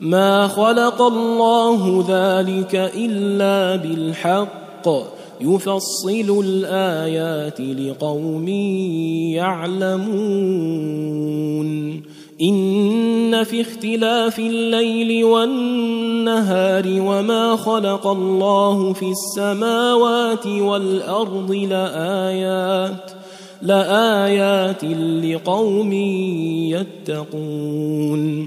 ما خلق الله ذلك الا بالحق يفصل الايات لقوم يعلمون ان في اختلاف الليل والنهار وما خلق الله في السماوات والارض لايات لايات لقوم يتقون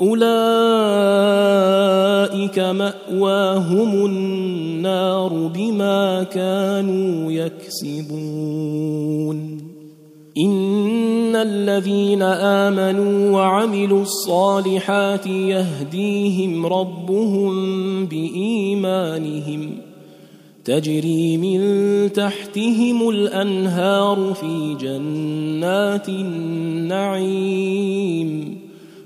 أولئك مأواهم النار بما كانوا يكسبون. إن الذين آمنوا وعملوا الصالحات يهديهم ربهم بإيمانهم. تجري من تحتهم الأنهار في جنات النعيم.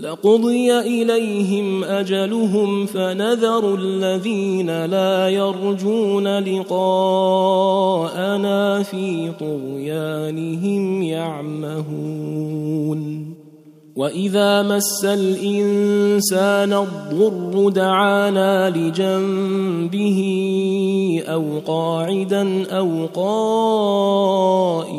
لقضي إليهم أجلهم فنذر الذين لا يرجون لقاءنا في طغيانهم يعمهون. وإذا مس الإنسان الضر دعانا لجنبه أو قاعدا أو قائما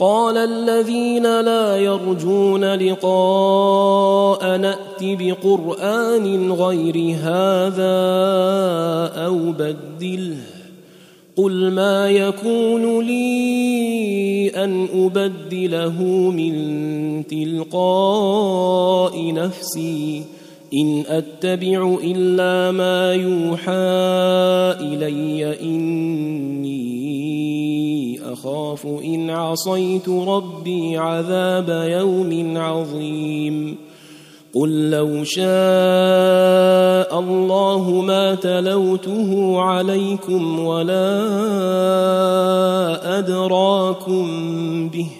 قال الذين لا يرجون لقاء نأت بقرآن غير هذا أو بدله. قل ما يكون لي أن أبدله من تلقاء نفسي. إن أتبع إلا ما يوحى إلي إني أخاف إن عصيت ربي عذاب يوم عظيم. قل لو شاء الله ما تلوته عليكم ولا أدراكم به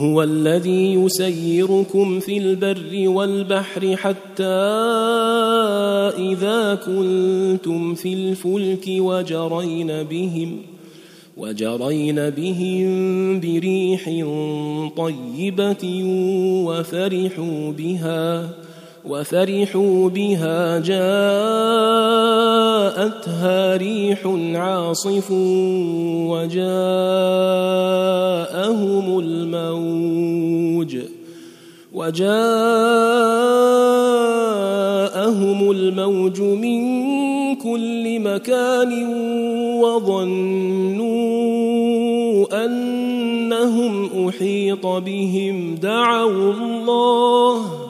هو الذي يسيركم في البر والبحر حتى إذا كنتم في الفلك وجرين بهم وجرين بهم بريح طيبة وفرحوا بها. وفرحوا بها جاءتها ريح عاصف وجاءهم الموج وجاءهم الموج من كل مكان وظنوا أنهم أحيط بهم. دعوا الله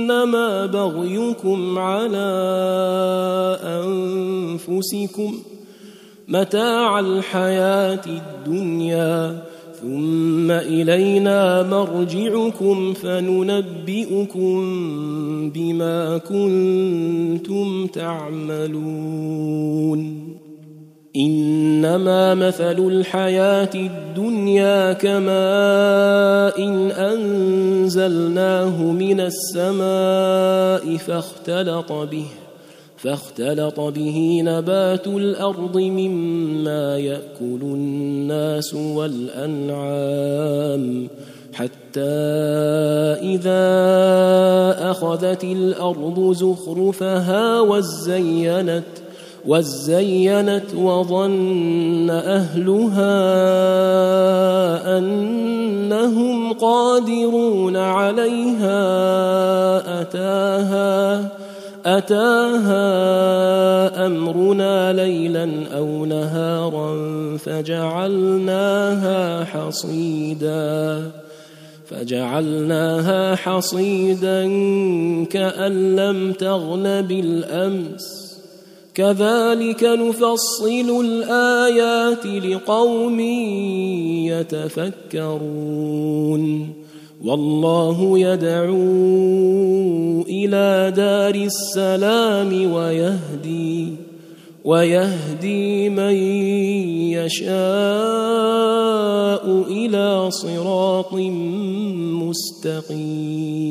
إنما بغيكم على أنفسكم متاع الحياة الدنيا ثم إلينا مرجعكم فننبئكم بما كنتم تعملون. إنما مثل الحياة الدنيا كماء إن أنزلناه من السماء فاختلط به فاختلط به نبات الأرض مما يأكل الناس والأنعام حتى إذا أخذت الأرض زخرفها وزينت وزينت وظن اهلها انهم قادرون عليها اتاها اتاها امرنا ليلا أو نهارا فجعلناها حصيدا فجعلناها حصيدا كان لم تغن بالامس كذلك نفصل الآيات لقوم يتفكرون. والله يدعو إلى دار السلام ويهدي ويهدي من يشاء إلى صراط مستقيم.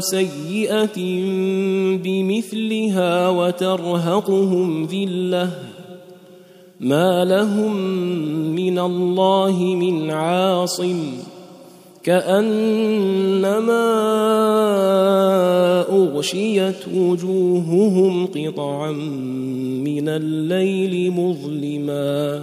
سيئة بمثلها وترهقهم ذلة ما لهم من الله من عاصم كأنما أغشيت وجوههم قطعا من الليل مظلما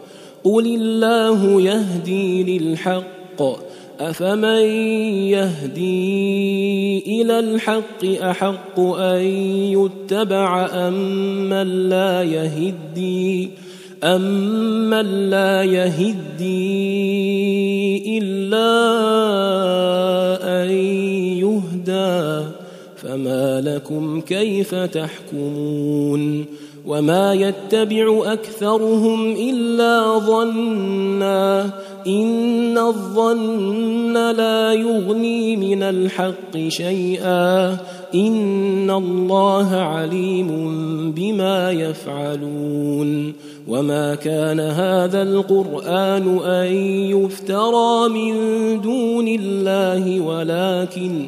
قل الله يهدي للحق افمن يهدي إلى الحق احق ان يتبع امن أم لا يهدي امن أم لا يهدي الا ان يهدى فما لكم كيف تحكمون وما يتبع اكثرهم الا ظنا ان الظن لا يغني من الحق شيئا ان الله عليم بما يفعلون وما كان هذا القران ان يفترى من دون الله ولكن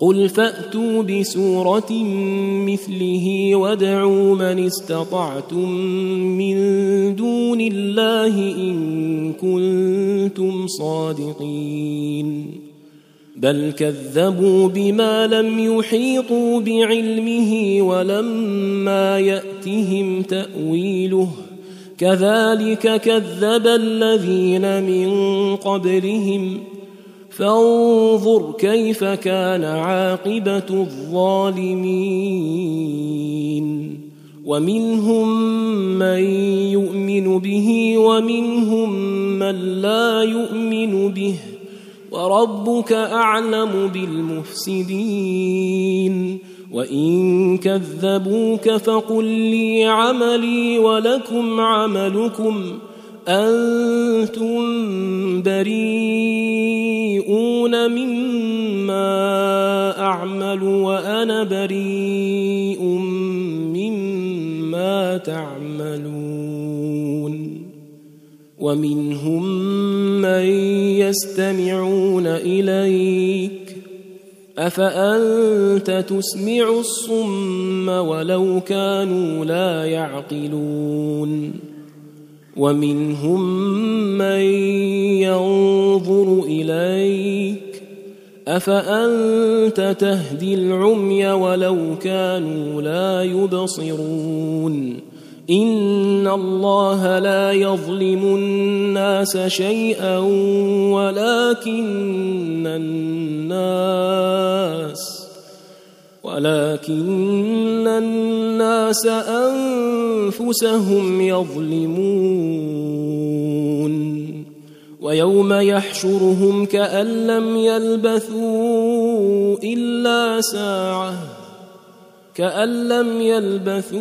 قل فأتوا بسورة مثله وادعوا من استطعتم من دون الله إن كنتم صادقين. بل كذبوا بما لم يحيطوا بعلمه ولما يأتهم تأويله. كذلك كذب الذين من قبلهم فانظر كيف كان عاقبة الظالمين. ومنهم من يؤمن به ومنهم من لا يؤمن به. وربك أعلم بالمفسدين. وإن كذبوك فقل لي عملي ولكم عملكم. أنتم بريئون مما أعمل وأنا بريء مما تعملون ومنهم من يستمعون إليك أفأنت تسمع الصم ولو كانوا لا يعقلون ومنهم من ينظر إليك أفأنت تهدي العمي ولو كانوا لا يبصرون إن الله لا يظلم الناس شيئا ولكن الناس ولكن الناس أنفسهم يظلمون ويوم يحشرهم كأن لم يلبثوا إلا ساعة كأن لم يلبثوا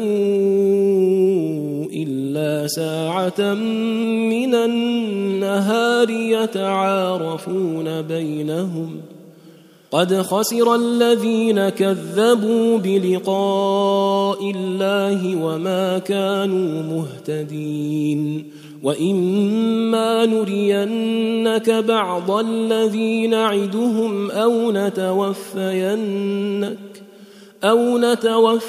إلا ساعة من النهار يتعارفون بينهم قد خسر الذين كذبوا بلقاء الله وما كانوا مهتدين وإما نرينك بعض الذي نعدهم أو نتوفينك أو نتوفينك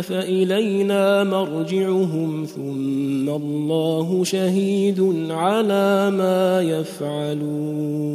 فإلينا مرجعهم ثم الله شهيد على ما يفعلون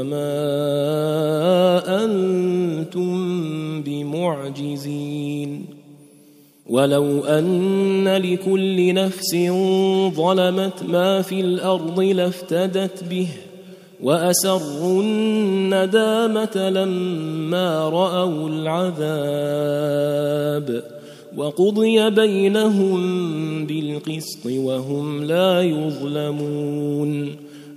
وما أنتم بمعجزين ولو أن لكل نفس ظلمت ما في الأرض لافتدت به وأسروا الندامة لما رأوا العذاب وقضي بينهم بالقسط وهم لا يظلمون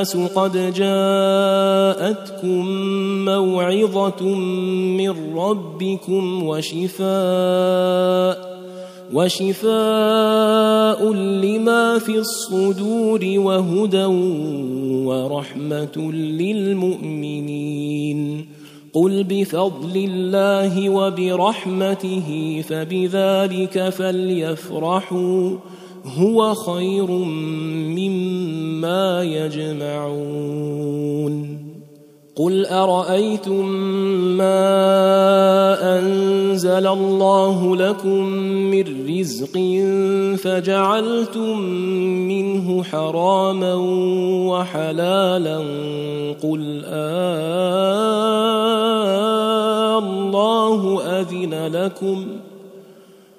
الناس قد جاءتكم موعظة من ربكم وشفاء وشفاء لما في الصدور وهدى ورحمة للمؤمنين. قل بفضل الله وبرحمته فبذلك فليفرحوا. هو خير مما يجمعون. قل أرأيتم ما أنزل الله لكم من رزق فجعلتم منه حراما وحلالا؟ قل آه الله أذن لكم.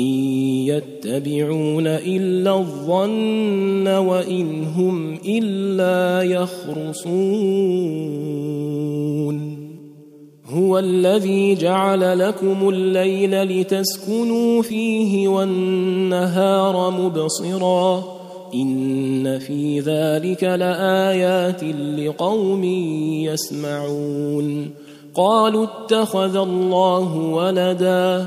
ان يتبعون الا الظن وان هم الا يخرصون هو الذي جعل لكم الليل لتسكنوا فيه والنهار مبصرا ان في ذلك لايات لقوم يسمعون قالوا اتخذ الله ولدا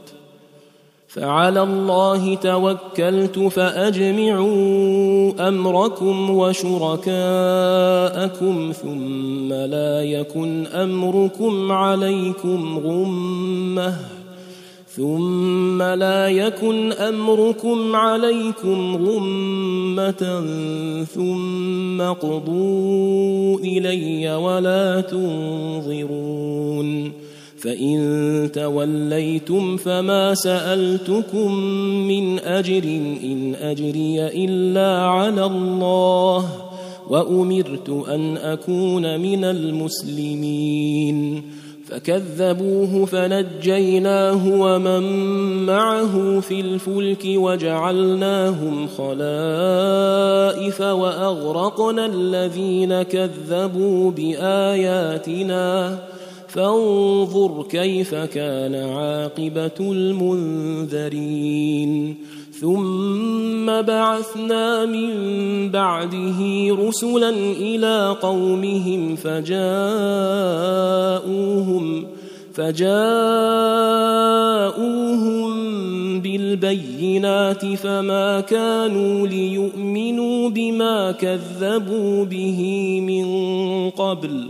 فعلى الله توكلت فأجمعوا أمركم وشركاءكم ثم لا يكن أمركم عليكم غمة ثم لا يكن أمركم عليكم غمة ثم قضوا إلي ولا تنظرون فإن توليتم فما سألتكم من أجر إن أجري إلا على الله وأمرت أن أكون من المسلمين فكذبوه فنجيناه ومن معه في الفلك وجعلناهم خلائف وأغرقنا الذين كذبوا بآياتنا فانظر كيف كان عاقبة المنذرين. ثم بعثنا من بعده رسلا إلى قومهم فجاءوهم فجاءوهم بالبينات فما كانوا ليؤمنوا بما كذبوا به من قبل.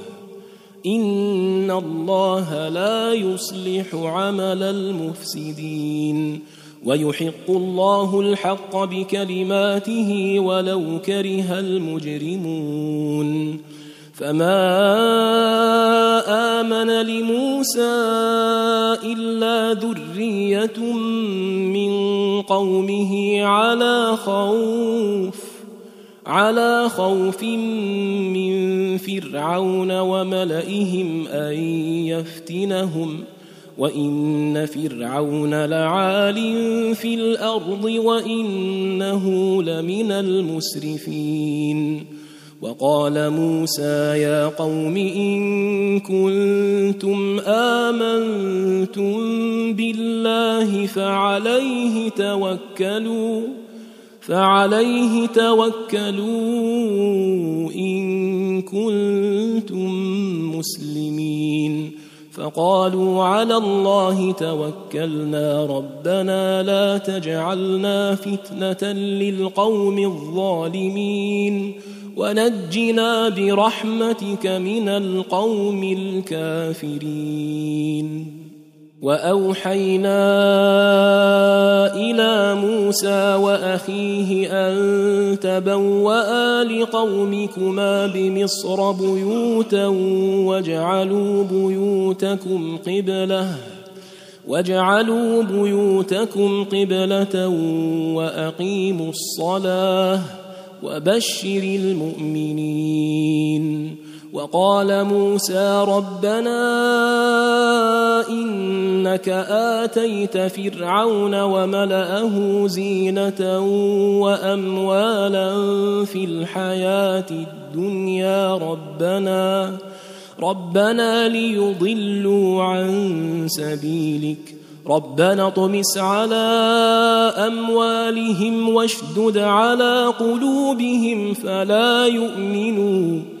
ان الله لا يصلح عمل المفسدين ويحق الله الحق بكلماته ولو كره المجرمون فما امن لموسى الا ذريه من قومه على خوف على خوف من فرعون وملئهم أن يفتنهم وإن فرعون لعال في الأرض وإنه لمن المسرفين. وقال موسى يا قوم إن كنتم آمنتم بالله فعليه توكلوا فعليه توكلوا إن كنتم مسلمين. فقالوا على الله توكلنا ربنا لا تجعلنا فتنة للقوم الظالمين. ونجنا برحمتك من القوم الكافرين. وأوحينا إلى موسى وأخيه أن تبوأ لقومكما بمصر بيوتا واجعلوا بيوتكم قبلة واجعلوا بيوتكم قبلة وأقيموا الصلاة وبشر المؤمنين. وقال موسى ربنا إنك آتيت فرعون وملأه زينة وأموالا في الحياة الدنيا ربنا ربنا ليضلوا عن سبيلك ربنا اطمس على أموالهم واشدد على قلوبهم فلا يؤمنوا.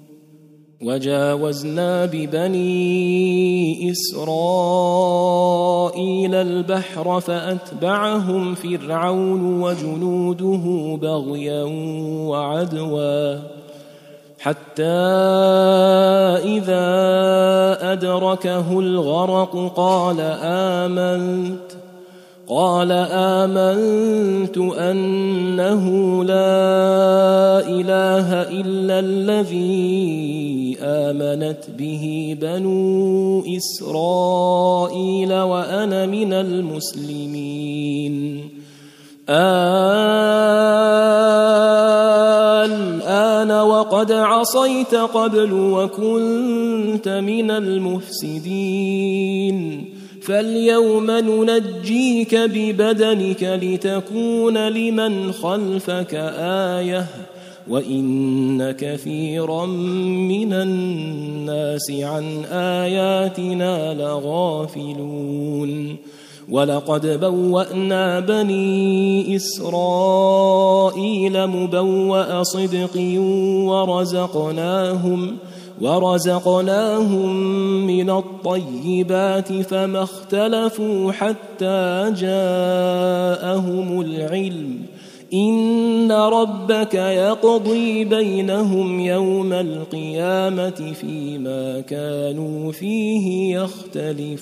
وجاوزنا ببني إسرائيل البحر فأتبعهم فرعون وجنوده بغيا وعدوا. حتى إذا أدركه الغرق قال آمنت. قال امنت انه لا اله الا الذي امنت به بنو اسرائيل وأنا من المسلمين. الان وقد عصيت قبل وكنت من المفسدين. فاليوم ننجيك ببدنك لتكون لمن خلفك آية وإن كثيرا من الناس عن آياتنا لغافلون ولقد بوأنا بني إسرائيل مبوأ صدق ورزقناهم ورزقناهم من الطيبات فما اختلفوا حتى جاءهم العلم. إن ربك يقضي بينهم يوم القيامة فيما كانوا فيه يختلفون.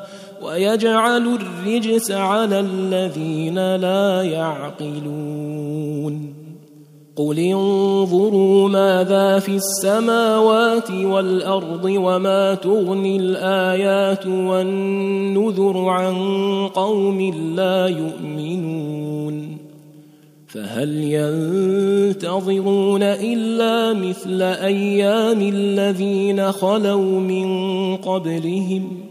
ويجعل الرجس على الذين لا يعقلون. قل انظروا ماذا في السماوات والأرض وما تغني الآيات والنذر عن قوم لا يؤمنون. فهل ينتظرون إلا مثل أيام الذين خلوا من قبلهم؟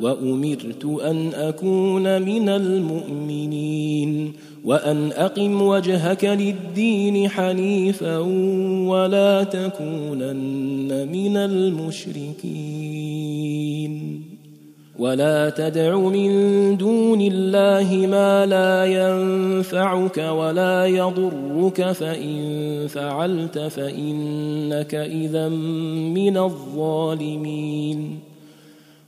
وأمرت أن أكون من المؤمنين وأن أقم وجهك للدين حنيفا ولا تكونن من المشركين. ولا تدع من دون الله ما لا ينفعك ولا يضرك فإن فعلت فإنك اذا من الظالمين.